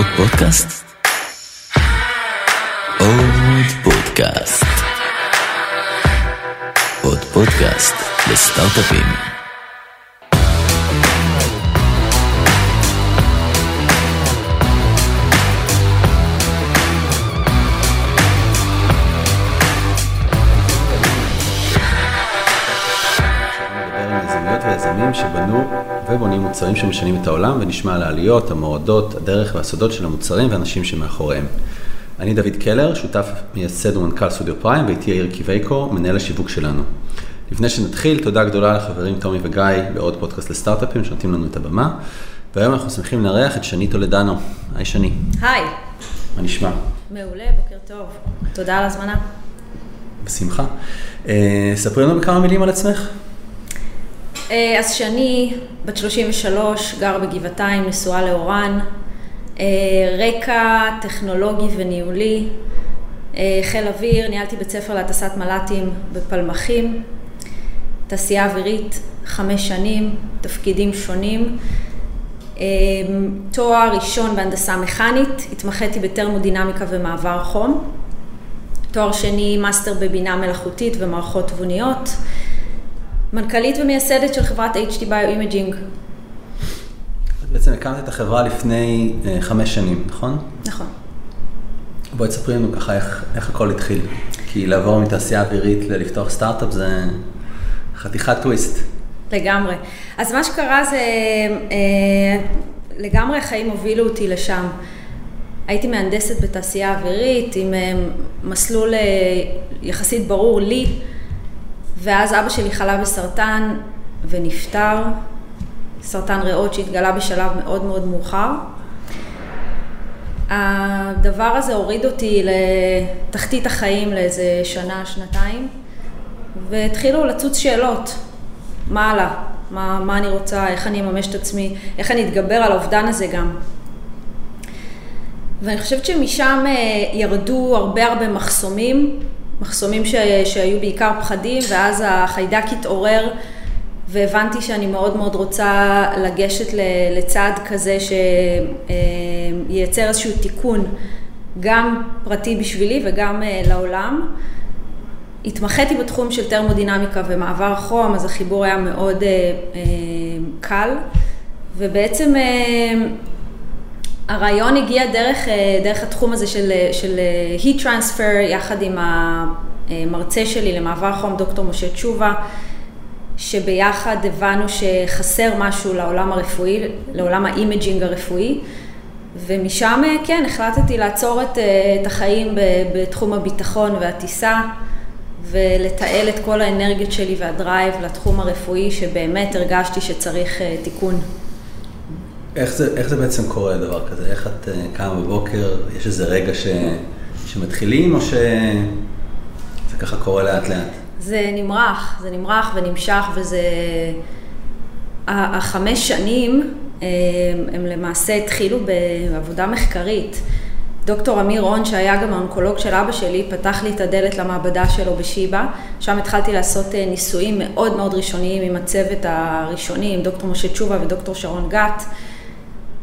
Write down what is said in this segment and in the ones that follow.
עוד פודקאסט? עוד פודקאסט. עוד פודקאסט לסטארט-אפים. שבנו ובונים מוצרים שמשנים את העולם ונשמע על העליות, המורדות, הדרך והסודות של המוצרים והאנשים שמאחוריהם. אני דוד קלר, שותף מייסד ומנכ"ל סטודיו פריים, ואיתי יאיר קיווייקו, מנהל השיווק שלנו. לפני שנתחיל, תודה גדולה לחברים תומי וגיא בעוד פודקאסט לסטארט-אפים שנותנים לנו את הבמה. והיום אנחנו שמחים לארח את שני טולדנו. היי שני, היי, מה נשמע? מעולה, בוקר טוב. תודה על ההזמנה. בשמחה. אה, ספרי לנו בכמה מילים על עצמך. אה, אז שני, בת 33, גר בגבעתיים, נשואה לאורן. אה, רקע טכנולוגי וניהולי. אה, חיל אוויר, ניהלתי בית ספר להטסת מל"טים בפלמחים. תעשייה אווירית, חמש שנים, תפקידים שונים. תואר ראשון בהנדסה מכנית, התמחיתי בטרמודינמיקה ומעבר חום. תואר שני, מאסטר בבינה מלאכותית ומערכות תבוניות. מנכ"לית ומייסדת של חברת HT Bioimaging. בעצם הקמת את החברה לפני אה, חמש שנים, נכון? נכון. בואי תספרי לנו ככה איך, איך הכל התחיל. כי לעבור מתעשייה אווירית ללפתוח סטארט-אפ זה חתיכת טוויסט. לגמרי. אז מה שקרה זה, אה, לגמרי החיים הובילו אותי לשם. הייתי מהנדסת בתעשייה אווירית עם אה, מסלול אה, יחסית ברור לי, ואז אבא שלי חלה בסרטן ונפטר, סרטן ריאות שהתגלה בשלב מאוד מאוד מאוחר. הדבר הזה הוריד אותי לתחתית החיים לאיזה שנה, שנתיים, והתחילו לצוץ שאלות. מה הלאה? מה, מה אני רוצה? איך אני אממש את עצמי? איך אני אתגבר על האובדן הזה גם? ואני חושבת שמשם אה, ירדו הרבה הרבה מחסומים, מחסומים ש, שהיו בעיקר פחדים, ואז החיידק התעורר, והבנתי שאני מאוד מאוד רוצה לגשת לצעד כזה שייצר איזשהו תיקון, גם פרטי בשבילי וגם אה, לעולם. התמחיתי בתחום של טרמודינמיקה ומעבר חום, אז החיבור היה מאוד אה, אה, קל, ובעצם אה, הרעיון הגיע דרך, אה, דרך התחום הזה של, של אה, heat transfer, יחד עם המרצה שלי למעבר חום, דוקטור משה תשובה, שביחד הבנו שחסר משהו לעולם הרפואי, לעולם ה-imaging הרפואי, ומשם, אה, כן, החלטתי לעצור את, את החיים בתחום הביטחון והטיסה. ולתעל את כל האנרגיות שלי וה-drive לתחום הרפואי, שבאמת הרגשתי שצריך תיקון. איך זה, איך זה בעצם קורה דבר כזה? איך את uh, קמה בבוקר, יש איזה רגע ש, שמתחילים, או שזה ככה קורה לאט לאט? זה נמרח, זה נמרח ונמשך, וזה... החמש שנים הם, הם למעשה התחילו בעבודה מחקרית. דוקטור אמיר רון, שהיה גם האונקולוג של אבא שלי, פתח לי את הדלת למעבדה שלו בשיבא. שם התחלתי לעשות אה, ניסויים מאוד מאוד ראשוניים עם הצוות הראשוני, עם דוקטור משה תשובה ודוקטור שרון גת.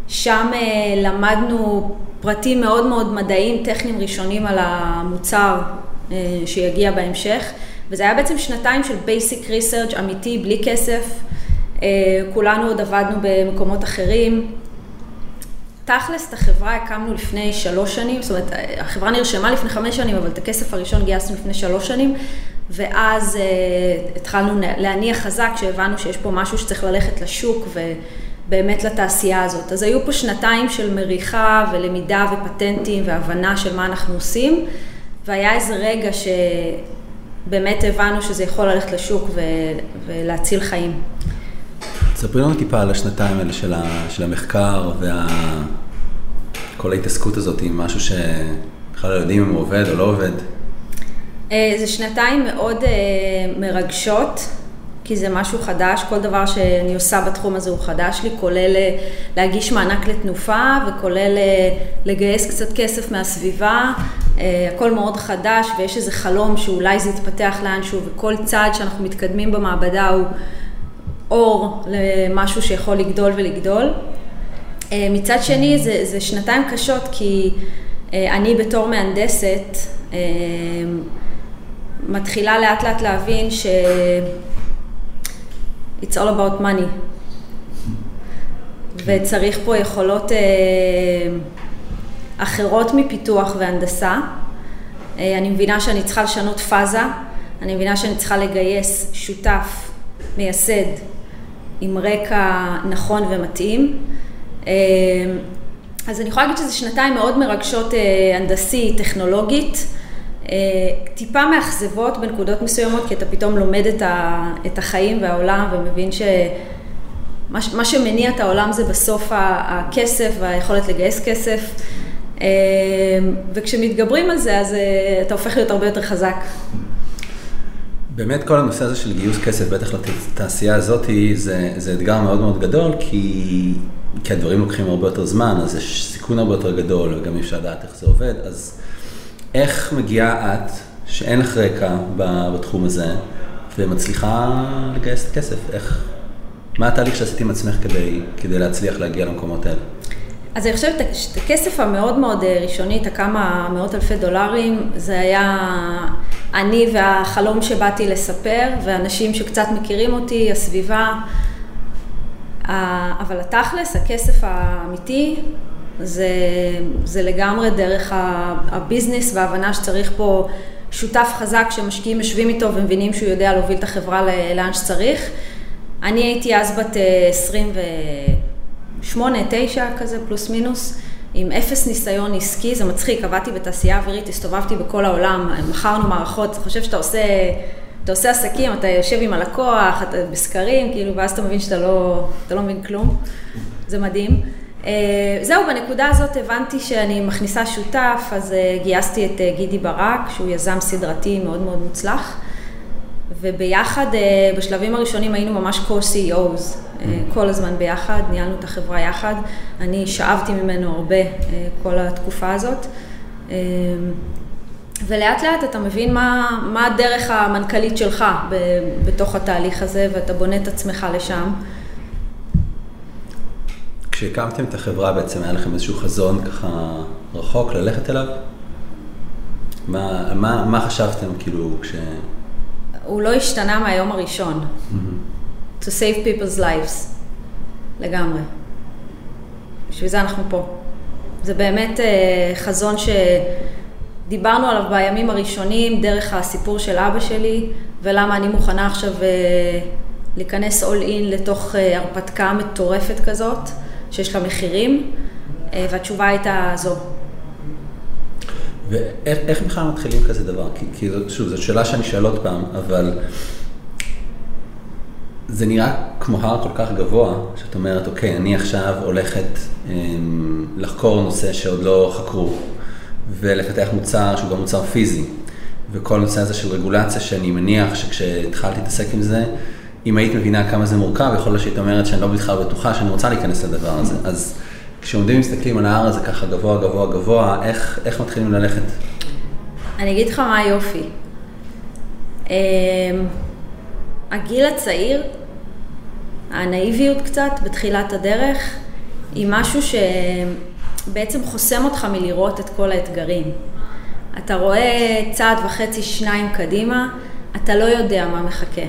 שם אה, למדנו פרטים מאוד מאוד מדעיים, טכניים ראשונים על המוצר אה, שיגיע בהמשך. וזה היה בעצם שנתיים של basic research אמיתי, בלי כסף. כולנו עוד עבדנו במקומות אחרים. תכלס, את החברה הקמנו לפני שלוש שנים, זאת אומרת, החברה נרשמה לפני חמש שנים, אבל את הכסף הראשון גייסנו לפני שלוש שנים, ואז uh, התחלנו להניע חזק, כשהבנו שיש פה משהו שצריך ללכת לשוק ובאמת לתעשייה הזאת. אז היו פה שנתיים של מריחה ולמידה ופטנטים והבנה של מה אנחנו עושים, והיה איזה רגע שבאמת הבנו שזה יכול ללכת לשוק ו... ולהציל חיים. ספרי לנו טיפה על השנתיים האלה של, ה, של המחקר וכל ההתעסקות הזאת עם משהו שבכלל לא יודעים אם הוא עובד או לא עובד. זה שנתיים מאוד מרגשות, כי זה משהו חדש, כל דבר שאני עושה בתחום הזה הוא חדש לי, כולל להגיש מענק לתנופה וכולל לגייס קצת כסף מהסביבה, הכל מאוד חדש ויש איזה חלום שאולי זה יתפתח לאנשהו וכל צעד שאנחנו מתקדמים במעבדה הוא... אור למשהו שיכול לגדול ולגדול. אה, מצד שני, זה, זה שנתיים קשות, כי אה, אני בתור מהנדסת, אה, מתחילה לאט לאט להבין ש... It's all about money. וצריך פה יכולות אה, אחרות מפיתוח והנדסה. אה, אני מבינה שאני צריכה לשנות פאזה, אני מבינה שאני צריכה לגייס שותף, מייסד, עם רקע נכון ומתאים. אה, אז אני יכולה להגיד שזה שנתיים מאוד מרגשות הנדסי, טכנולוגית. טיפה מאכזבות בנקודות מסוימות, כי אתה פתאום לומד את החיים והעולם ומבין ש... מה שמניע את העולם זה בסוף הכסף והיכולת לגייס כסף. אה, וכשמתגברים על זה, אז אה, אתה הופך להיות הרבה יותר חזק. באמת כל הנושא הזה של גיוס כסף, בטח לתעשייה הזאת, זה, זה אתגר מאוד מאוד גדול, כי, כי הדברים לוקחים הרבה יותר זמן, אז יש סיכון הרבה יותר גדול, וגם אי אפשר לדעת איך זה עובד. אז איך מגיעה את, שאין לך רקע בתחום הזה, ומצליחה לגייס את הכסף? איך, מה התהליך שעשית עם עצמך כדי, כדי להצליח להגיע למקומות האלה? אז אני חושבת שאת הכסף המאוד מאוד אה, ראשוני, את הכמה מאות אלפי דולרים, זה היה אני והחלום שבאתי לספר, ואנשים שקצת מכירים אותי, הסביבה. אבל התכלס, הכסף האמיתי, זה, זה לגמרי דרך הביזנס וההבנה שצריך פה שותף חזק שמשקיעים יושבים איתו ומבינים שהוא יודע להוביל את החברה לאן שצריך. אני הייתי אז בת 28, אה, 9 כזה, פלוס מינוס, עם אפס ניסיון עסקי, זה מצחיק, עבדתי בתעשייה אווירית, הסתובבתי בכל העולם, מכרנו מערכות, אתה חושב שאתה עושה, אתה עושה עסקים, אתה יושב עם הלקוח, אתה בסקרים, כאילו, ואז אתה מבין שאתה לא, לא מבין כלום, זה מדהים. אה, זהו, בנקודה הזאת הבנתי שאני מכניסה שותף, אז אה, גייסתי את גידי ברק, שהוא יזם סדרתי מאוד מאוד מוצלח. וביחד, אה, בשלבים הראשונים היינו ממש co-CEOs, אה, כל הזמן ביחד, ניהלנו את החברה יחד. אני שאבתי ממנו הרבה אה, כל התקופה הזאת. ולאט לאט אתה מבין מה, מה הדרך המנכ"לית שלך בתוך התהליך הזה, ואתה בונה את עצמך לשם. כשהקמתם את החברה בעצם היה לכם איזשהו חזון ככה רחוק ללכת אליו? מה, מה, מה חשבתם כאילו כש... הוא לא השתנה מהיום הראשון. Mm-hmm. To save people's lives. לגמרי. בשביל זה אנחנו פה. זה באמת uh, חזון שדיברנו עליו בימים הראשונים, דרך הסיפור של אבא שלי, ולמה אני מוכנה עכשיו uh, להיכנס all in לתוך uh, הרפתקה מטורפת כזאת, שיש לה מחירים, uh, והתשובה הייתה זו. ואיך בכלל מתחילים כזה דבר? כי, כי שוב, זו שאלה שאני שואל עוד פעם, אבל זה נראה כמו הר כל כך גבוה, שאת אומרת, אוקיי, אני עכשיו הולכת אמ, לחקור נושא שעוד לא חקרו, ולפתח מוצר שהוא גם מוצר פיזי, וכל הנושא הזה של רגולציה, שאני מניח שכשהתחלתי להתעסק עם זה, אם היית מבינה כמה זה מורכב, יכול להיות שהיית אומרת שאני לא בכלל בטוחה שאני רוצה להיכנס לדבר הזה. אז כשעומדים ומסתכלים על ההר הזה ככה גבוה, גבוה, גבוה, איך, איך מתחילים ללכת? אני אגיד לך מה היופי. אמ, הגיל הצעיר, הנאיביות קצת בתחילת הדרך, היא משהו שבעצם חוסם אותך מלראות את כל האתגרים. אתה רואה צעד וחצי, שניים קדימה, אתה לא יודע מה מחכה.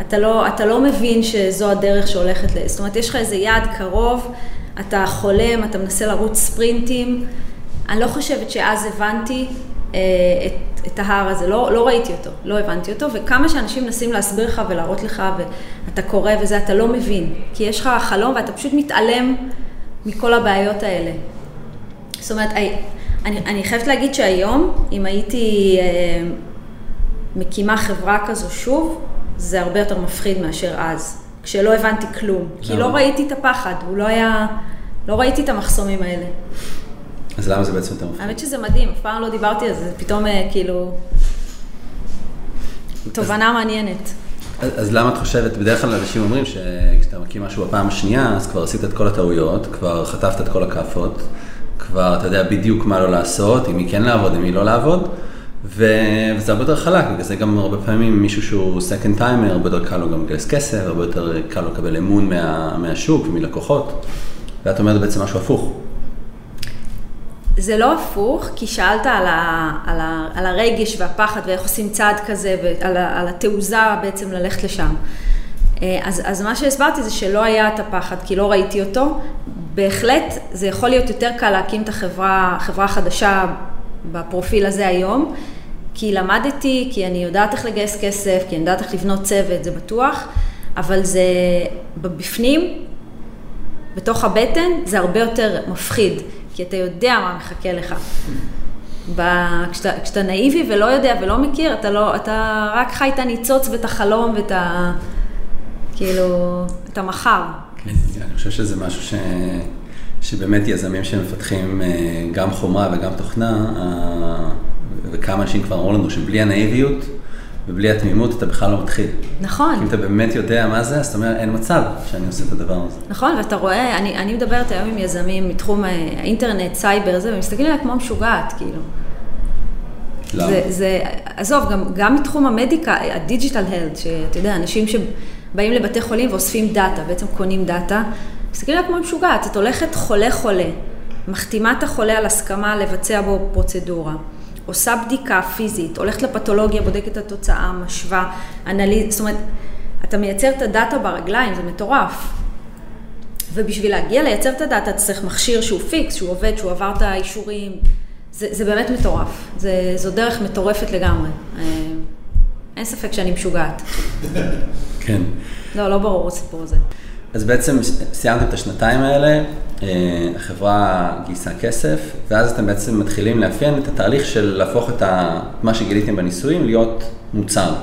אתה לא, אתה לא מבין שזו הדרך שהולכת ל... זאת אומרת, יש לך איזה יעד קרוב, אתה חולם, אתה מנסה לרוץ ספרינטים. אני לא חושבת שאז הבנתי אה, את, את ההר הזה, לא, לא ראיתי אותו, לא הבנתי אותו, וכמה שאנשים מנסים להסביר לך ולהראות לך, ואתה קורא וזה, אתה לא מבין. כי יש לך חלום ואתה פשוט מתעלם מכל הבעיות האלה. זאת אומרת, אני, אני חייבת להגיד שהיום, אם הייתי אה, מקימה חברה כזו שוב, זה הרבה יותר מפחיד מאשר אז. כשלא הבנתי כלום. כי לא ראיתי את הפחד, הוא לא היה... לא ראיתי את המחסומים האלה. אז למה זה בעצם יותר מפחיד? האמת שזה מדהים, אף פעם לא דיברתי על זה, פתאום אה, כאילו... תובנה מעניינת. אז, אז למה את חושבת, בדרך כלל אנשים אומרים שכשאתה מקים משהו בפעם השנייה, אז כבר עשית את כל הטעויות, כבר חטפת את כל הכאפות, כבר אתה יודע בדיוק מה לא לעשות, עם מי כן לעבוד, עם מי לא לעבוד, וזה הרבה יותר חלק, בגלל זה גם הרבה פעמים מישהו שהוא second timer, הרבה יותר קל לו גם לגייס כסף, הרבה יותר קל לו לקבל אמון מה, מהשוק ומלקוחות. ואת אומרת בעצם משהו הפוך. זה לא הפוך, כי שאלת על, ה, על, ה, על הרגש והפחד ואיך עושים צעד כזה ועל ה, על התעוזה בעצם ללכת לשם. אה, אז, אז מה שהסברתי זה שלא היה את הפחד, כי לא ראיתי אותו. בהחלט זה יכול להיות יותר קל להקים את החברה, חברה חדשה בפרופיל הזה היום, כי למדתי, כי אני יודעת איך לגייס כסף, כי אני יודעת איך לבנות צוות, זה בטוח, אבל זה בפנים, בתוך הבטן, זה הרבה יותר מפחיד, כי אתה יודע מה מחכה לך. ב... כשאתה, כשאתה נאיבי ולא יודע ולא מכיר, אתה, לא, אתה רק חי את הניצוץ ואת החלום ואת ה... כאילו, את המחר. כן, אני חושב שזה משהו ש... שבאמת יזמים שמפתחים אה, גם חומרה וגם תוכנה, אה, וכמה אנשים כבר אמרו לנו שבלי הנאיביות ובלי התמימות אתה בכלל לא מתחיל. נכון. אם אתה באמת יודע מה זה, אז אתה אומר, אין מצב שאני עושה את הדבר הזה. נכון, ואתה רואה, אני, אני מדברת היום עם יזמים מתחום אה, האינטרנט, סייבר, זה, ומסתכלים עליה כמו משוגעת, כאילו. למה? זה, זה, עזוב, גם, גם מתחום המדיקה, ה-digital health, שאתה יודע, אנשים שבאים לבתי חולים ואוספים דאטה, בעצם קונים דאטה, מסתכלים עליה כמו משוגעת, את הולכת חולה-חולה, מחתימה את החולה על הסכמה לבצע בו פרוצדורה. עושה בדיקה פיזית, הולכת לפתולוגיה, בודקת את התוצאה, משווה, analyze, זאת אומרת, אתה מייצר את הדאטה ברגליים, זה מטורף. ובשביל להגיע לייצר את הדאטה, אתה צריך מכשיר שהוא פיקס, שהוא עובד, שהוא עבר את האישורים. זה, זה באמת מטורף. זה, זו דרך מטורפת לגמרי. אה, אין ספק שאני משוגעת. כן. לא, לא ברור הסיפור הזה. אז בעצם סיימתם את השנתיים האלה, אה, החברה גייסה כסף, ואז אתם בעצם מתחילים לאפיין את התהליך של להפוך את ה, מה שגיליתם בניסויים להיות מוצר.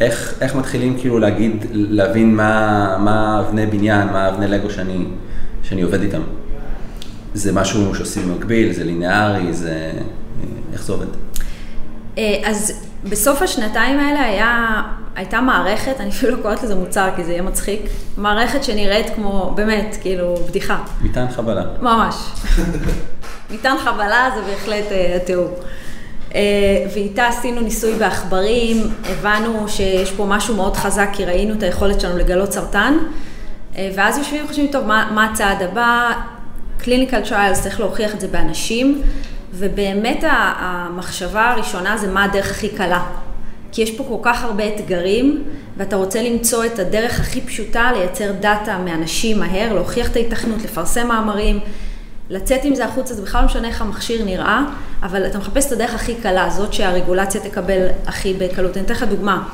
איך, איך מתחילים כאילו להגיד, להבין מה, מה אבני בניין, מה אבני לגו שאני, שאני עובד איתם? זה משהו שעושים במקביל, זה ליניארי, זה... איך זה עובד? אה, אז בסוף השנתיים האלה היה, הייתה מערכת, אני אפילו לא קוראת לזה מוצר כי זה יהיה מצחיק, מערכת שנראית כמו, באמת, כאילו, בדיחה. מטען חבלה. ממש. מטען חבלה זה בהחלט uh, התיאור. Uh, ואיתה עשינו ניסוי בעכברים, הבנו שיש פה משהו מאוד חזק, כי ראינו את היכולת שלנו לגלות סרטן, uh, ואז יושבים וחושבים, טוב, מה, מה הצעד הבא? clinical trials, צריך להוכיח את זה באנשים, ובאמת המחשבה הראשונה זה מה הדרך הכי קלה. כי יש פה כל כך הרבה אתגרים, ואתה רוצה למצוא את הדרך הכי פשוטה לייצר דאטה מאנשים מהר, להוכיח את ההיתכנות, לפרסם מאמרים, לצאת עם זה החוצה, זה בכלל לא משנה איך המכשיר נראה, אבל אתה מחפש את הדרך הכי קלה, זאת שהרגולציה תקבל הכי בקלות. אני אתן לך דוגמה,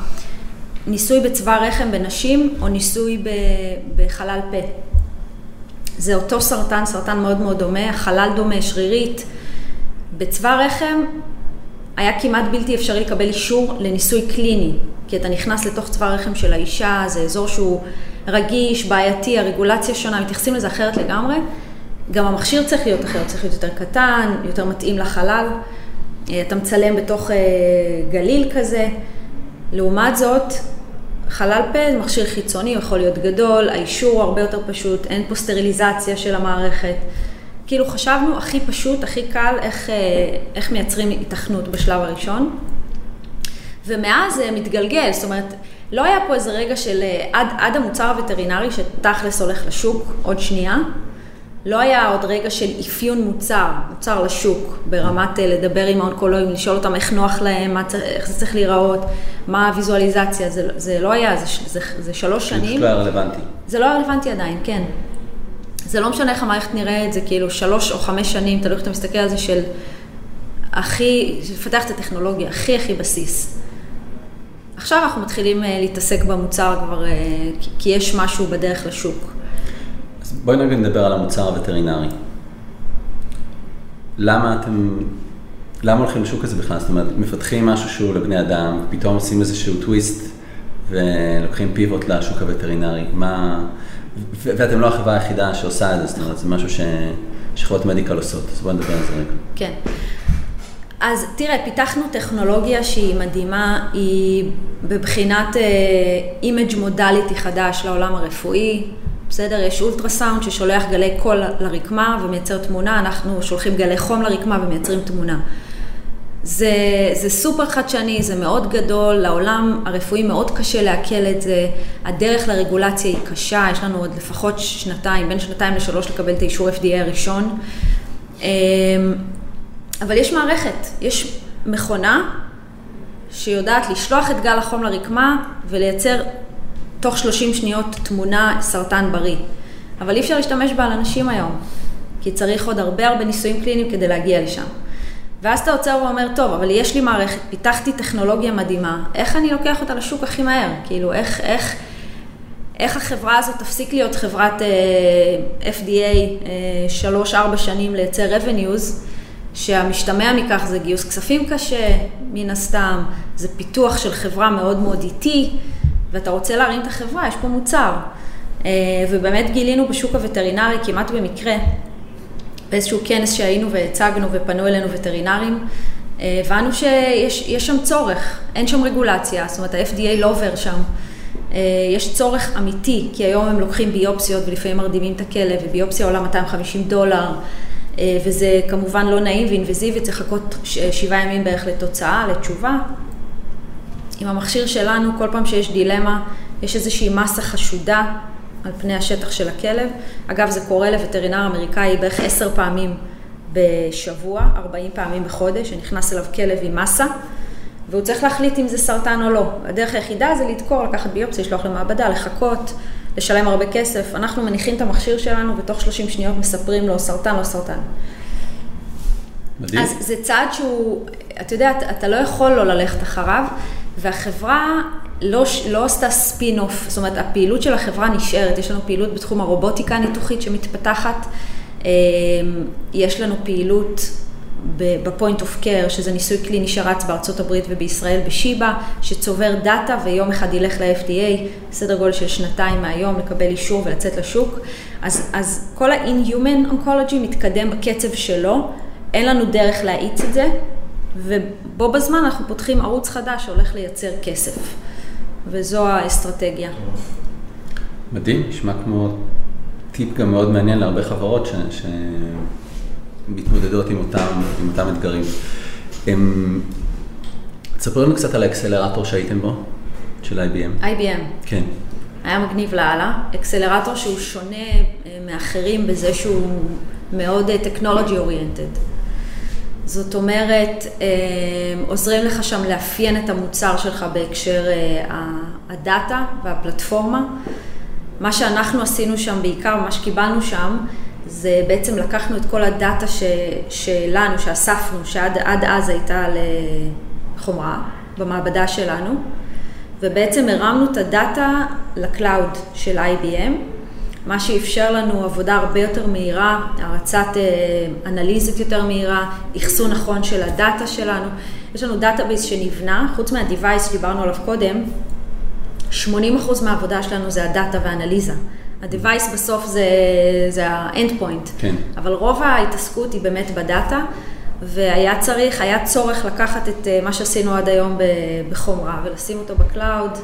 ניסוי בצבא רחם בנשים, או ניסוי בחלל פה. זה אותו סרטן, סרטן מאוד מאוד דומה, החלל דומה, שרירית. בצבא רחם היה כמעט בלתי אפשרי לקבל אישור לניסוי קליני, כי אתה נכנס לתוך צבא רחם של האישה, זה אזור שהוא רגיש, בעייתי, הרגולציה שונה, מתייחסים לזה אחרת לגמרי. גם המכשיר צריך להיות אחר, צריך להיות יותר קטן, יותר מתאים לחלל. אה, אתה מצלם בתוך אה, גליל כזה. לעומת זאת, חלל פה זה מכשיר חיצוני, יכול להיות גדול, האישור הרבה יותר פשוט, אין פה סטריליזציה של המערכת. כאילו חשבנו הכי פשוט, הכי קל, איך, אה, איך מייצרים התכנות בשלב הראשון. ומאז זה מתגלגל, זאת אומרת, לא היה פה איזה רגע של עד, עד המוצר הווטרינרי שתכלס הולך לשוק, עוד שנייה. לא היה עוד רגע של אפיון מוצר, מוצר לשוק, ברמת אה, לדבר עם האונקולוגים, לשאול אותם איך נוח להם, מה, איך זה צריך להיראות, מה הוויזואליזציה, זה, זה לא היה, זה, זה, זה שלוש שנים. זה לא היה רלוונטי. זה לא היה רלוונטי עדיין, כן. זה לא משנה איך המערכת נראית, זה כאילו שלוש או חמש שנים, תלוי איך אתה מסתכל על זה של הכי, לפתח את הטכנולוגיה, הכי הכי בסיס. עכשיו אנחנו מתחילים אה, להתעסק במוצר כבר, אה, כי יש משהו בדרך לשוק. אז בואי נגיד נדבר על המוצר הווטרינרי. למה אתם, למה הולכים לשוק הזה בכלל? זאת אומרת, מפתחים משהו שהוא לבני אדם, פתאום עושים איזשהו טוויסט ולוקחים פיבוט לשוק הווטרינרי. מה... ואתם לא החברה היחידה שעושה את זה, זאת אומרת, זה משהו ש... שחברות medical עושות, אז בואי נדבר על זה רגע. כן. אז תראה, פיתחנו טכנולוגיה שהיא מדהימה, היא בבחינת image אה, modality חדש לעולם הרפואי. בסדר? יש אולטרסאונד ששולח גלי קול לרקמה ומייצר תמונה, אנחנו שולחים גלי חום לרקמה ומייצרים תמונה. זה, זה סופר חדשני, זה מאוד גדול, לעולם הרפואי מאוד קשה לעכל את זה, הדרך לרגולציה היא קשה, יש לנו עוד לפחות שנתיים, בין שנתיים לשלוש לקבל את האישור FDA הראשון. אמ, אבל יש מערכת, יש מכונה שיודעת לשלוח את גל החום לרקמה ולייצר תוך 30 שניות תמונה סרטן בריא. אבל אי אפשר להשתמש בה על אנשים היום, כי צריך עוד הרבה הרבה ניסויים קליניים כדי להגיע לשם. ואז אתה עוצר ואומר, טוב, אבל יש לי מערכת, פיתחתי טכנולוגיה מדהימה, איך אני לוקח אותה לשוק הכי מהר? כאילו, איך, איך, איך החברה הזאת תפסיק להיות חברת uh, FDA שלוש-ארבע uh, שנים לייצר revenues, שהמשתמע מכך זה גיוס כספים קשה, מן הסתם, זה פיתוח של חברה מאוד מאוד איטי, ואתה רוצה להרים את החברה, יש פה מוצר. Uh, ובאמת גילינו בשוק הווטרינרי כמעט במקרה, באיזשהו כנס שהיינו והצגנו ופנו אלינו וטרינרים, אה, הבנו שיש שם צורך, אין שם רגולציה, זאת אומרת ה-FDA לא עובר שם. אה, יש צורך אמיתי, כי היום הם לוקחים ביופסיות ולפעמים מרדימים את הכלב, וביופסיה עולה 250 דולר, אה, וזה כמובן לא נעים ואינבזיבי, צריך לחכות שבעה ימים בערך לתוצאה, לתשובה. עם המכשיר שלנו, כל פעם שיש דילמה, יש איזושהי מסה חשודה על פני השטח של הכלב. אגב, זה קורה לווטרינר אמריקאי בערך עשר פעמים בשבוע, 40 פעמים בחודש, שנכנס אליו כלב עם מסה, והוא צריך להחליט אם זה סרטן או לא. הדרך היחידה זה לדקור, לקחת ביופסיה, לשלוח למעבדה, לחכות, לשלם הרבה כסף. אנחנו מניחים את המכשיר שלנו, ותוך 30 שניות מספרים לו סרטן או סרטן. מדהים. אז זה צעד שהוא, אתה יודע, אתה לא יכול לא ללכת אחריו, והחברה לא, לא עשתה ספין אוף, זאת אומרת, הפעילות של החברה נשארת, יש לנו פעילות בתחום הרובוטיקה הניתוחית שמתפתחת, אמ, יש לנו פעילות ב point of care, שזה ניסוי קליני שרץ בארצות הברית ובישראל בשיבא, שצובר דאטה ויום אחד ילך ל-FDA, סדר גודל של שנתיים מהיום, לקבל אישור ולצאת לשוק. אז, אז כל ה-in-human oncology מתקדם בקצב שלו, אין לנו דרך להאיץ את זה, ובו בזמן אנחנו פותחים ערוץ חדש שהולך לייצר כסף. וזו האסטרטגיה. מדהים, נשמע כמו טיפ גם מאוד מעניין להרבה חברות ש... שמתמודדות עם אותם, עם אותם אתגרים. הם... תספרו לנו קצת על האקסלרטור שהייתם בו, של IBM. IBM. כן. היה מגניב לאללה. אקסלרטור שהוא שונה אה, מאחרים בזה שהוא מאוד טכנולוגי אוריינטד. זאת אומרת, אה, עוזרים לך שם לאפיין את המוצר שלך בהקשר אה, הדאטה והפלטפורמה. מה שאנחנו עשינו שם בעיקר, מה שקיבלנו שם, זה בעצם לקחנו את כל הדאטה ש, שלנו, שאספנו, שעד אז הייתה לחומרה במעבדה שלנו, ובעצם הרמנו את הדאטה ל cloud של IBM. מה שאפשר לנו עבודה הרבה יותר מהירה, הרצת אה, אנליזות יותר מהירה, אחסון נכון של הדאטה שלנו. יש לנו database שנבנה, חוץ מה-Device שדיברנו עליו קודם, 80% מהעבודה שלנו זה הדאטה והאנליזה. ה-Device בסוף זה, זה ה-end point, כן. אבל רוב ההתעסקות היא באמת בדאטה, והיה צריך, היה צורך לקחת את אה, מה שעשינו עד היום בחומרה ולשים אותו ב cloud.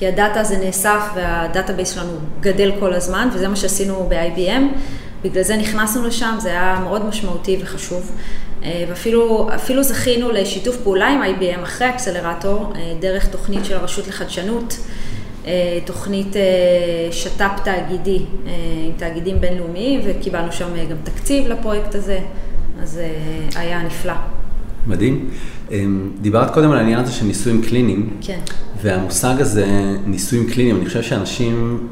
כי הדאטה הזה נאסף וה database שלנו גדל כל הזמן, וזה מה שעשינו ב-IBM. בגלל זה נכנסנו לשם, זה היה מאוד משמעותי וחשוב. אה, ואפילו זכינו לשיתוף פעולה עם IBM אחרי האקסלרטור, אה, דרך תוכנית של הרשות לחדשנות, אה, תוכנית שת"פ תאגידי עם תאגידים בינלאומיים, וקיבלנו שם גם תקציב לפרויקט הזה, אז היה נפלא. מדהים. אמ, דיברת קודם על העניין הזה של ניסויים קליניים. כן. והמושג הזה, ניסויים קליניים, אני חושב שאנשים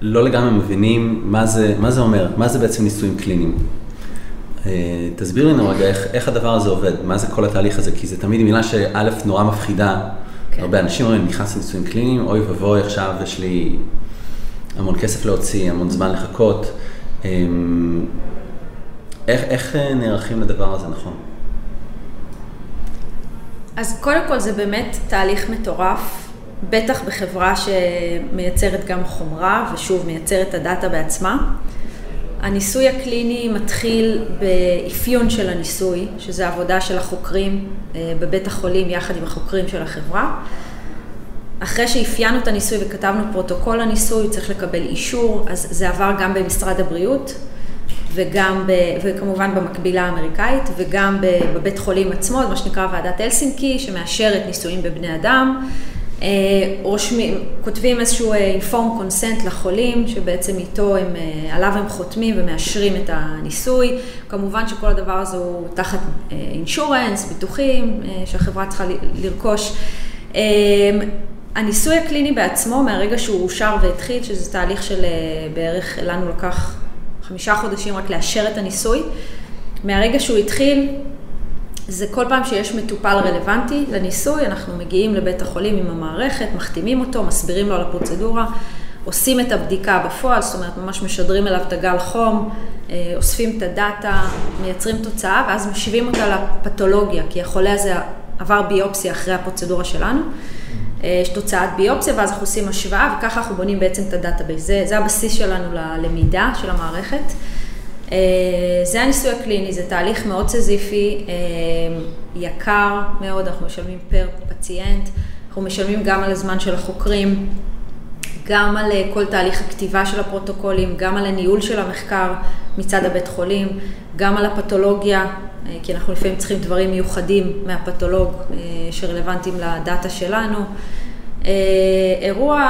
לא לגמרי מבינים מה זה, מה זה אומר, מה זה בעצם ניסויים קליניים. אה, תסביר לנו רגע איך, איך הדבר הזה עובד, מה זה כל התהליך הזה, כי זה תמיד מילה שא' נורא מפחידה. כן. הרבה אנשים אומרים, נכנס לניסויים קליניים, אוי ואבוי, עכשיו יש לי המון כסף להוציא, המון זמן לחכות. אמ, איך, איך אה, נערכים לדבר הזה, נכון? אז קודם כל זה באמת תהליך מטורף, בטח בחברה שמייצרת גם חומרה, ושוב, מייצרת את הדאטה בעצמה. הניסוי הקליני מתחיל באפיון של הניסוי, שזה עבודה של החוקרים אה, בבית החולים יחד עם החוקרים של החברה. אחרי שאפיינו את הניסוי וכתבנו פרוטוקול הניסוי, צריך לקבל אישור, אז זה עבר גם במשרד הבריאות. וגם, ב, וכמובן במקבילה האמריקאית, וגם בבית חולים עצמו, מה שנקרא ועדת הלסינקי, שמאשרת ניסויים בבני אדם. אה, רושמים, כותבים איזשהו אה, informed consent לחולים, שבעצם איתו הם, אה, עליו הם חותמים ומאשרים את הניסוי. כמובן שכל הדבר הזה הוא תחת אינשורנס, ביטוחים, שהחברה צריכה לרכוש. הניסוי הקליני בעצמו, מהרגע שהוא אושר והתחיל, שזה תהליך של בערך, לנו לקח חמישה חודשים רק לאשר את הניסוי, מהרגע שהוא התחיל, זה כל פעם שיש מטופל רלוונטי לניסוי, אנחנו מגיעים לבית החולים עם המערכת, מחתימים אותו, מסבירים לו על הפרוצדורה, עושים את הבדיקה בפועל, זאת אומרת, ממש משדרים אליו את הגל חום, אה, אוספים את הדאטה, מייצרים תוצאה, ואז משיבים אותה לפתולוגיה, כי החולה הזה עבר ביופסיה אחרי הפרוצדורה שלנו. אה, יש תוצאת ביופסיה, ואז אנחנו עושים השוואה, וככה אנחנו בונים בעצם את ה database. זה, זה הבסיס שלנו ללמידה של המערכת. אה, זה הניסוי הקליני, זה תהליך מאוד סיזיפי, אה, יקר מאוד, אנחנו משלמים per patient, אנחנו משלמים גם על הזמן של החוקרים, גם על כל תהליך הכתיבה של הפרוטוקולים, גם על הניהול של המחקר מצד הבית חולים, גם על הפתולוגיה, כי אנחנו לפעמים צריכים דברים מיוחדים מהפתולוג שרלוונטיים לדאטה שלנו. אה, אירוע,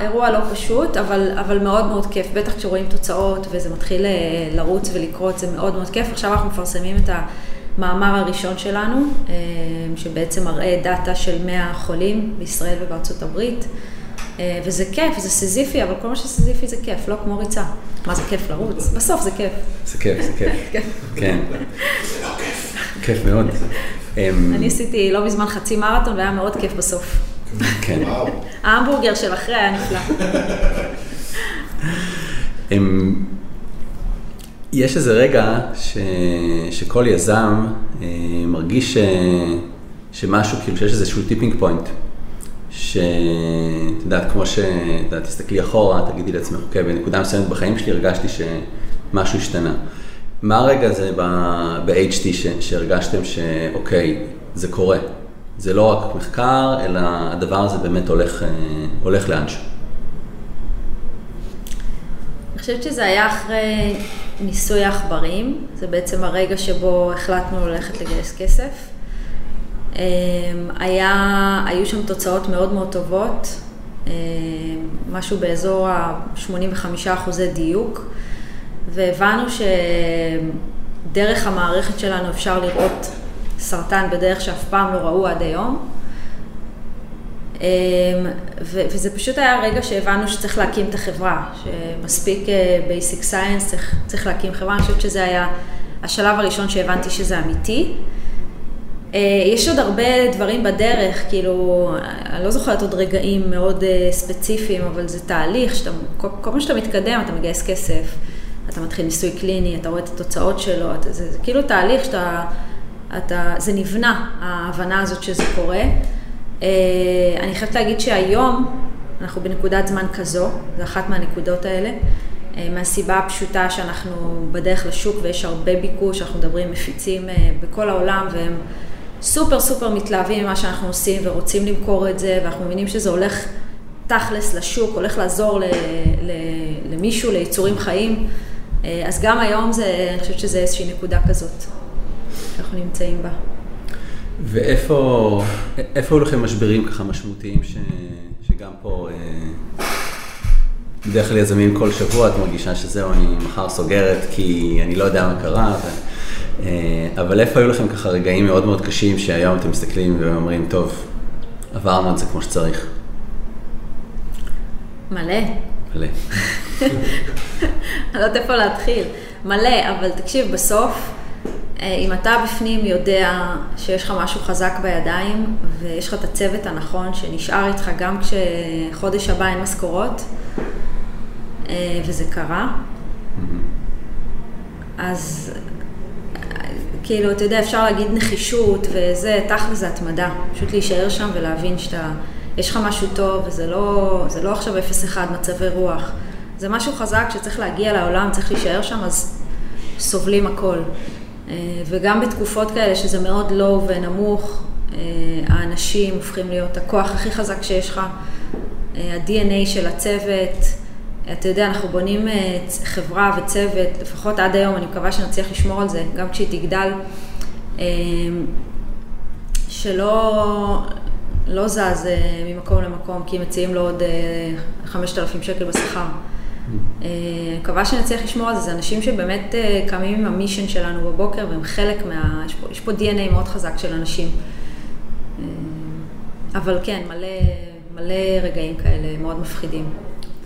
אירוע לא פשוט, אבל, אבל מאוד מאוד כיף, בטח כשרואים תוצאות וזה מתחיל אה, לרוץ ולקרות, זה מאוד מאוד כיף. עכשיו אנחנו מפרסמים את המאמר הראשון שלנו, אה, שבעצם מראה דאטה של 100 חולים בישראל ובארצות הברית. וזה כיף, זה סיזיפי, אבל כל מה שסיזיפי זה כיף, לא כמו ריצה. מה זה כיף לרוץ? בסוף זה כיף. זה כיף, זה כיף. כן. כן. זה לא כיף. כיף מאוד. אני עשיתי לא מזמן חצי מרתון והיה מאוד כיף בסוף. כן. ההמבורגר של אחרי היה נפלא. יש איזה רגע ש, שכל יזם אה, מרגיש ש, שמשהו, כאילו שיש איזשהו tipping point, שאת יודעת, כמו שאת יודעת, תסתכלי אחורה, תגידי לעצמך, אוקיי, בנקודה מסוימת בחיים שלי הרגשתי שמשהו השתנה. מה הרגע הזה ב-HT שהרגשתם שאוקיי, זה קורה, זה לא רק מחקר, אלא הדבר הזה באמת הולך, אה, הולך לאנשהו. אני חושבת שזה היה אחרי ניסוי העכברים, זה בעצם הרגע שבו החלטנו ללכת לגייס כסף. אה, היה, היו שם תוצאות מאוד מאוד טובות, אה, משהו באזור ה-85 אחוזי דיוק, והבנו שדרך המערכת שלנו אפשר לראות סרטן בדרך שאף פעם לא ראו עד היום. אמ, וזה פשוט היה רגע שהבנו שצריך להקים את החברה, שמספיק אה, סייאנס, צריך, צריך להקים חברה, אני חושבת שזה היה השלב הראשון שהבנתי שזה אמיתי. אה, יש עוד הרבה דברים בדרך, כאילו, אני לא זוכרת עוד רגעים מאוד אה, ספציפיים, אבל זה תהליך, שאתה, כל, כל פעם שאתה מתקדם, אתה מגייס כסף, אתה מתחיל ניסוי קליני, אתה רואה את התוצאות שלו, אתה, זה, זה כאילו תהליך שאתה... אתה, זה נבנה, ההבנה הזאת שזה קורה. אה, אני חייבת להגיד שהיום אנחנו בנקודת זמן כזו, זו אחת מהנקודות האלה, מהסיבה הפשוטה שאנחנו בדרך לשוק ויש הרבה ביקוש, אנחנו מדברים מפיצים בכל העולם והם סופר סופר מתלהבים ממה שאנחנו עושים ורוצים למכור את זה ואנחנו מבינים שזה הולך תכלס לשוק, הולך לעזור ל, ל, למישהו, ליצורים חיים. אז גם היום זה, אני חושבת שזה איזושהי נקודה כזאת. שאנחנו נמצאים בה. ואיפה היו לכם משברים ככה משמעותיים ש, שגם פה, אה, בדרך כלל יזמים כל שבוע את מרגישה שזהו, אני מחר סוגרת כי אני לא יודע מה קרה, ו, אה, אבל איפה היו לכם ככה רגעים מאוד מאוד קשים שהיום אתם מסתכלים ואומרים, טוב, עברנו את זה כמו שצריך? מלא. מלא. אני לא יודעת איפה להתחיל. מלא, אבל תקשיב, בסוף אה, אם אתה בפנים יודע שיש לך משהו חזק בידיים ויש לך את הצוות הנכון שנשאר איתך גם כשחודש הבא אין משכורות, אה, וזה קרה, אז כאילו, אתה יודע, אפשר להגיד נחישות וזה, תכל'ס זה התמדה. פשוט להישאר שם ולהבין שאתה, יש לך משהו טוב וזה לא, לא עכשיו 0-1 מצבי רוח. זה משהו חזק שצריך להגיע לעולם, צריך להישאר שם, אז סובלים הכל. אה, וגם בתקופות כאלה שזה מאוד לואו ונמוך, אה, האנשים הופכים להיות הכוח הכי חזק שיש לך, אה, ה-DNA של הצוות, אתה יודע, אנחנו בונים אה, חברה וצוות, לפחות עד היום, אני מקווה שנצליח לשמור על זה, גם כשהיא תגדל, אה, שלא לא זז אה, ממקום למקום, כי מציעים לו עוד אה, 5,000 שקל בשכר. אה, אני מקווה שנצליח לשמור על זה, זה אנשים שבאמת אה, קמים עם המישן שלנו בבוקר והם חלק מה... יש פה, יש פה DNA מאוד חזק של אנשים. אה, אבל כן, מלא, מלא רגעים כאלה מאוד מפחידים.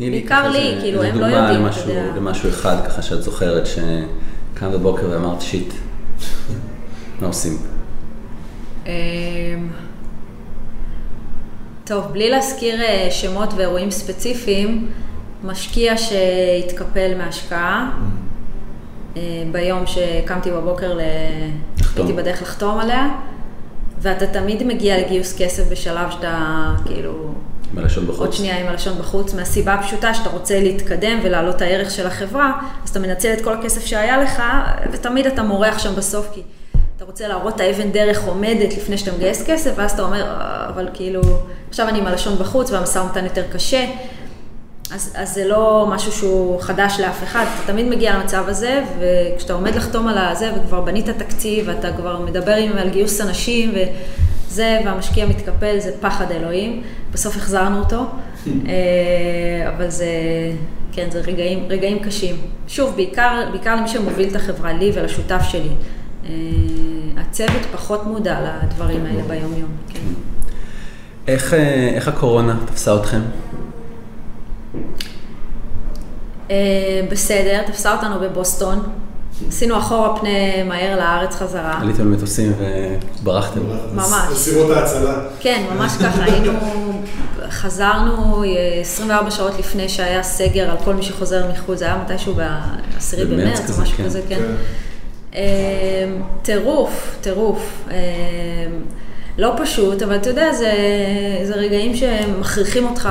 תני לי בעיקר לי, איזה- כאילו, הם לא דוגמה יודעים, אתה יודע. למשהו אחד ככה שאת זוכרת שקמת בבוקר ואמרת שיט. מה עושים? אמ, טוב, בלי להזכיר אה, שמות ואירועים ספציפיים, משקיע שהתקפל מהשקעה, אה, ביום שקמתי בבוקר, ל... הייתי בדרך לחתום עליה, ואתה תמיד מגיע לגיוס כסף בשלב שאתה כאילו בלשון בחוץ. עוד שנייה עם הלשון בחוץ, מהסיבה הפשוטה שאתה רוצה להתקדם ולהעלות את הערך של החברה, אז אתה מנצל את כל הכסף שהיה לך, ותמיד אתה מורח שם בסוף, כי אתה רוצה להראות את האבן דרך עומדת לפני שאתה מגייס כסף, ואז אתה אומר, "אה, אבל כאילו, עכשיו אני עם הלשון בחוץ והמשא ומתן יותר קשה. אז, אז זה לא משהו שהוא חדש לאף אחד, אתה תמיד מגיע למצב הזה, וכשאתה עומד לחתום על הזה, וכבר בנית תקציב, ואתה כבר מדבר עם, על גיוס אנשים, וזה, והמשקיע מתקפל, זה פחד אלוהים. בסוף החזרנו אותו, אה, אבל זה, כן, זה רגעים, רגעים קשים. שוב, בעיקר, בעיקר למי שמוביל את החברה, לי ולשותף שלי. אה, הצוות פחות מודע לדברים האלה ביום-יום. כן. איך, אה, איך הקורונה תפסה אתכם? בסדר, תפסה אותנו בבוסטון. עשינו אחורה פנה מהר לארץ חזרה. עליתם למטוסים וברחתם? ממש. סירות ההצלה. כן, ממש ככה, היינו, חזרנו אה, 24 שעות לפני שהיה סגר על כל מי שחוזר מחו"ל, זה היה מתישהו ב-10 במרץ או משהו כן. כזה, כן. כן. אה, טירוף, טירוף. אה, לא פשוט, אבל אתה יודע, זה, זה רגעים שמכריחים אותך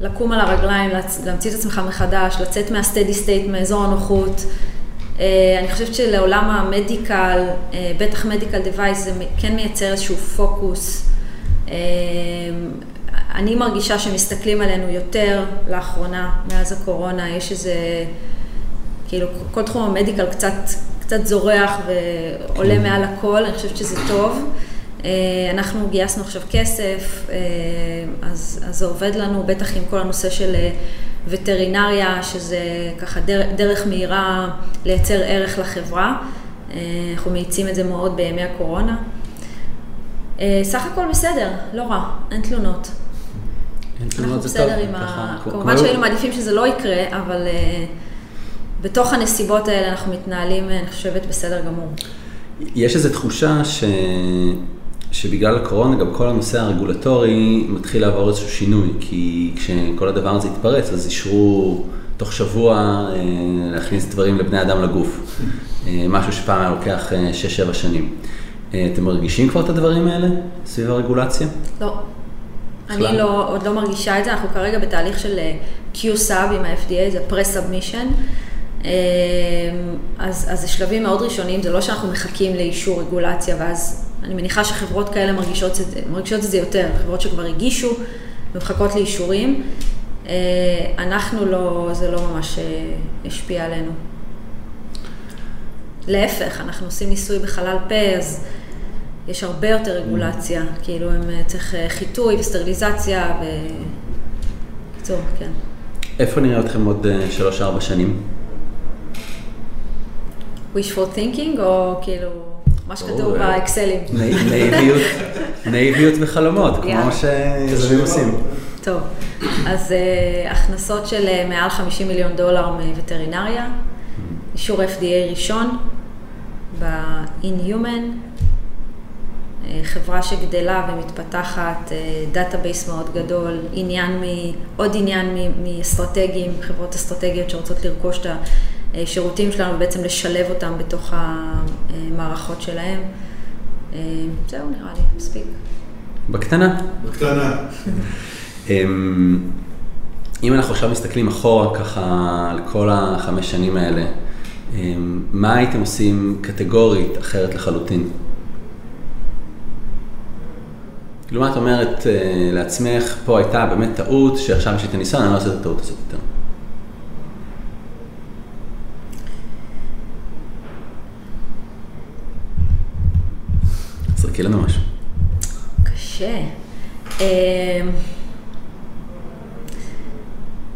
לקום על הרגליים, להמציא את עצמך מחדש, לצאת מהסטדי סטייט, מאזור הנוחות. אה, אני חושבת שלעולם המדיקל, אה, בטח מדיקל דווייס, זה כן מייצר איזשהו פוקוס. אה, אני מרגישה שמסתכלים עלינו יותר לאחרונה, מאז הקורונה, יש איזה, כאילו, כל תחום המדיקל קצת, קצת זורח ועולה מעל הכל, אני חושבת שזה טוב. אנחנו גייסנו עכשיו כסף, אז, אז זה עובד לנו, בטח עם כל הנושא של וטרינריה, שזה ככה דרך, דרך מהירה לייצר ערך לחברה. אה, אנחנו מאיצים את זה מאוד בימי הקורונה. אה, סך הכל בסדר, לא רע, אין תלונות. אין אנחנו תלונות, טוב. בסדר עם ה... כמו- כמובן כמו- שהיינו מעדיפים שזה לא יקרה, אבל אה, בתוך הנסיבות האלה אנחנו מתנהלים, אני חושבת, בסדר גמור. יש איזו תחושה ש... שבגלל הקורונה גם כל הנושא הרגולטורי מתחיל לעבור איזשהו שינוי, כי כשכל הדבר הזה התפרץ, אז אישרו תוך שבוע אה, להכניס דברים לבני אדם לגוף, אה, משהו שפעם היה לוקח 6-7 שנים. אה, אתם מרגישים כבר את הדברים האלה סביב הרגולציה? לא. בכלל? אני לא, עוד לא מרגישה את זה, אנחנו כרגע בתהליך של אה, Q-Sub עם ה-FDA, זה pre-submission. אה, אז, אז זה שלבים מאוד ראשוניים, זה לא שאנחנו מחכים לאישור רגולציה, ואז אני מניחה שחברות כאלה מרגישות, את זה- מרגישות את זה יותר, חברות שכבר הגישו ומחכות לאישורים. אה, אנחנו לא, זה לא ממש אה, השפיע עלינו. להפך, אנחנו עושים ניסוי בחלל פה, אז יש הרבה יותר רגולציה, כאילו הם אה, צריך חיטוי וסטריליזציה ו... בקיצור, כן. איפה נראה אתכם עוד 3-4 שנים? wishful thinking או כאילו מה שכתוב אה, באקסלים. נאי- נאיביות, נאיביות וחלומות, כמו. שיזמים עושים. טוב, אז uh, הכנסות של uh, מעל 50 מיליון דולר מווטרינריה, אישור FDA ראשון ב-in-human, uh, חברה שגדלה ומתפתחת, database מאוד גדול, עניין מ, עוד עניין מ- מאסטרטגיים, חברות אסטרטגיות שרוצות לרכוש את השירותים שלנו ובעצם לשלב אותם בתוך המערכות שלהם. Uh, זהו נראה לי, מספיק. בקטנה. בקטנה. אמ, אם אנחנו עכשיו מסתכלים אחורה ככה על כל החמש שנים האלה, אמ, מה הייתם עושים קטגורית אחרת לחלוטין? כאילו מה את אומרת אה, לעצמך, פה הייתה באמת טעות, שעכשיו יש לי את הניסיון, אני לא עושה את הטעות הזאת יותר. זרקי לנו משהו. קשה. אמ,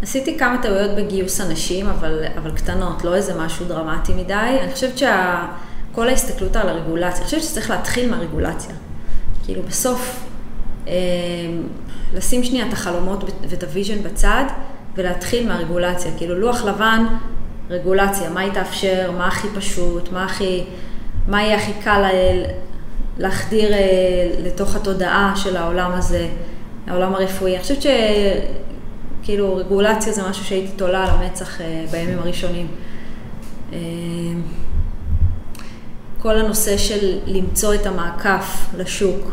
עשיתי כמה טעויות בגיוס אנשים, אבל, אבל קטנות, לא איזה משהו דרמטי מדי. אני חושבת שכל ההסתכלות על הרגולציה, אני חושבת שצריך להתחיל מהרגולציה. כאילו בסוף, אמ, לשים שנייה את החלומות ואת ה vision בצד, ולהתחיל מהרגולציה. כאילו לוח לבן, רגולציה, מה היא תאפשר, מה הכי פשוט, מה הכי, מה יהיה הכי קל להחדיר אה, לתוך התודעה של העולם הזה, העולם הרפואי. אני חושבת שכאילו רגולציה זה משהו שהייתי תולה על המצח אה, בימים הראשונים. אה, כל הנושא של למצוא את המעקף לשוק,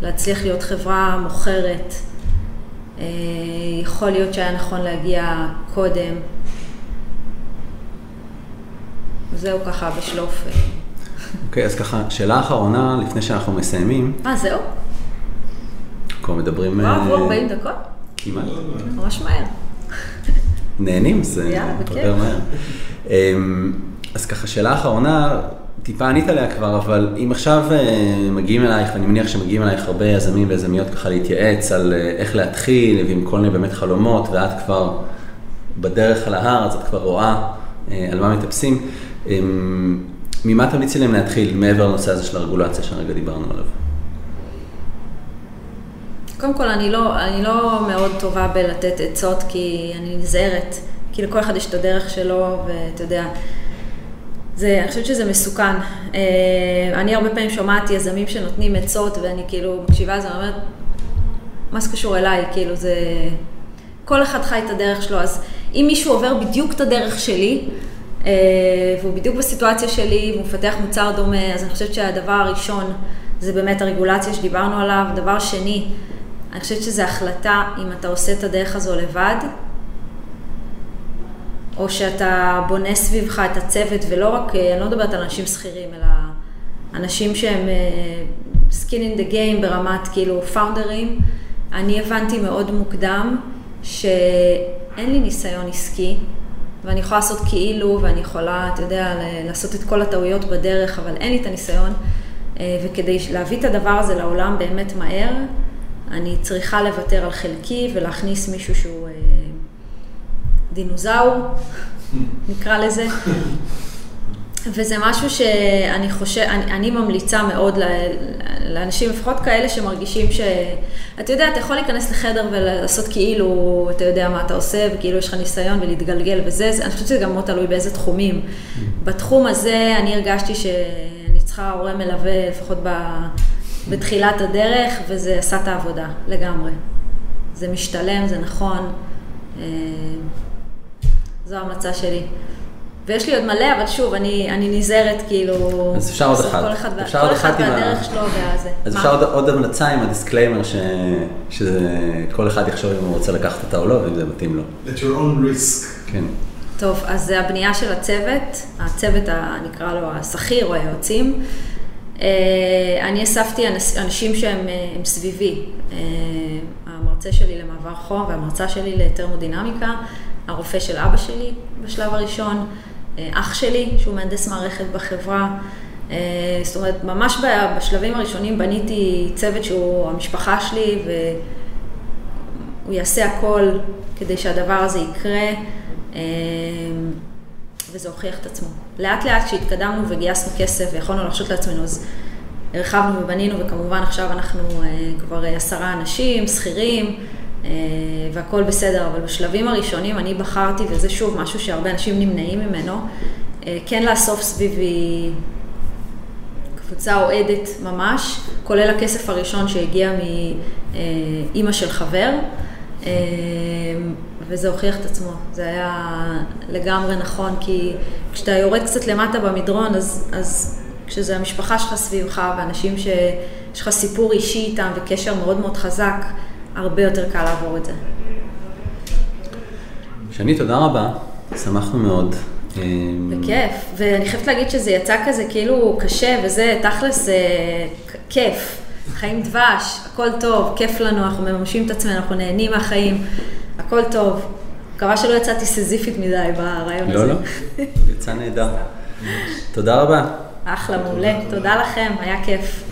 להצליח להיות חברה מוכרת, יכול להיות שהיה נכון להגיע קודם. זהו ככה בשלוף. אוקיי, okay, אז ככה, שאלה אחרונה לפני שאנחנו מסיימים. אה, זהו? כבר מדברים... וואו, עברו 40 דקות? כמעט. ממש מהר. נהנים, זה עובר מהר. אמ, אז ככה, שאלה אחרונה, טיפה ענית עליה כבר, אבל אם עכשיו אה, מגיעים אלייך, ואני מניח שמגיעים אלייך הרבה יזמים ויזמיות ככה להתייעץ על אה, איך להתחיל, ועם כל מיני באמת חלומות, ואת כבר בדרך על ההר, אז את כבר רואה אה, על מה מטפסים. ממה תמליצי להם להתחיל, מעבר לנושא הזה של הרגולציה שהרגע דיברנו עליו? קודם כל, אני לא, אני לא מאוד טובה בלתת עצות, כי אני נזהרת. כי לכל אחד יש את הדרך שלו, ואתה יודע, זה, אני חושבת שזה מסוכן. אה, אני הרבה פעמים שומעת יזמים שנותנים עצות, ואני כאילו מקשיבה לזה, אני אומרת, מה זה קשור אליי? כאילו זה... כל אחד חי את הדרך שלו, אז אם מישהו עובר בדיוק את הדרך שלי, והוא בדיוק בסיטואציה שלי, והוא מפתח מוצר דומה, אז אני חושבת שהדבר הראשון זה באמת הרגולציה שדיברנו עליו. דבר שני, אני חושבת שזו החלטה אם אתה עושה את הדרך הזו לבד, או שאתה בונה סביבך את הצוות, ולא רק, אה, אני לא מדברת על אנשים שכירים, אלא אנשים שהם אה, skin in the game ברמת כאילו פאונדרים. אני הבנתי מאוד מוקדם שאין לי ניסיון עסקי, ואני יכולה לעשות כאילו, ואני יכולה, אתה יודע, לעשות את כל הטעויות בדרך, אבל אין לי את הניסיון. אה, וכדי להביא את הדבר הזה לעולם באמת מהר, אני צריכה לוותר על חלקי ולהכניס מישהו שהוא אה, דינוזאור, נקרא לזה. וזה משהו שאני חושב, אני, אני ממליצה מאוד לאנשים, לפחות כאלה שמרגישים ש... אתה יודע, אתה יכול להיכנס לחדר ולעשות כאילו, אתה יודע מה אתה עושה, וכאילו יש לך ניסיון ולהתגלגל וזה, אני חושבת שזה גם מאוד תלוי באיזה תחומים. בתחום הזה אני הרגשתי שאני צריכה הורה מלווה, לפחות ב... בתחילת הדרך, וזה עשה את העבודה, לגמרי. זה משתלם, זה נכון. אה, זו ההמלצה שלי. ויש לי עוד מלא, אבל שוב, אני, אני נזהרת, כאילו... אז אפשר עוד אחד. כל אחד, אפשר כל עוד אחד והדרך ה... שלו והזה. אז מה? אפשר עוד, עוד המלצה עם ה disclaimer, ש... שכל אחד יחשוב אם הוא רוצה לקחת אותה או לא, ואם זה מתאים לו. At your own risk. כן. טוב, אז זה הבנייה של הצוות, הצוות, נקרא לו השכיר או היועצים. אה, אני אספתי אנשים שהם אה, סביבי. אה, המרצה שלי למעבר חום והמרצה שלי לטרמודינמיקה, הרופא של אבא שלי בשלב הראשון. אה, אח שלי, שהוא מהנדס מערכת בחברה. אה, זאת אומרת, ממש בשלבים הראשונים בניתי צוות שהוא המשפחה שלי, והוא יעשה הכל כדי שהדבר הזה יקרה, אה, וזה הוכיח את עצמו. לאט לאט כשהתקדמנו וגייסנו כסף ויכולנו להרשות לעצמנו, אז הרחבנו ובנינו, וכמובן עכשיו אנחנו כבר עשרה אנשים, שכירים. אה, והכל בסדר, אבל בשלבים הראשונים אני בחרתי, וזה שוב משהו שהרבה אנשים נמנעים ממנו, אה, כן לאסוף סביבי קבוצה אוהדת ממש, כולל הכסף הראשון שהגיע מאימא של חבר, אה, וזה הוכיח את עצמו. זה היה לגמרי נכון, כי כשאתה יורד קצת למטה במדרון, אז, אז כשזה המשפחה שלך סביבך, ואנשים שיש לך סיפור אישי איתם וקשר מאוד מאוד חזק, הרבה יותר קל לעבור את זה. שני, תודה רבה, שמחנו מאוד. בכיף, ואני חייבת להגיד שזה יצא כזה כאילו קשה וזה, תכלס זה כיף, חיים דבש, הכל טוב, כיף לנו, אנחנו מממשים את עצמנו, אנחנו נהנים מהחיים, הכל טוב. מקווה שלא יצאתי סזיפית מדי ברעיון לא, הזה. לא, לא, יצא נהדר. תודה רבה. אחלה, מעולה, תודה לכם, היה כיף.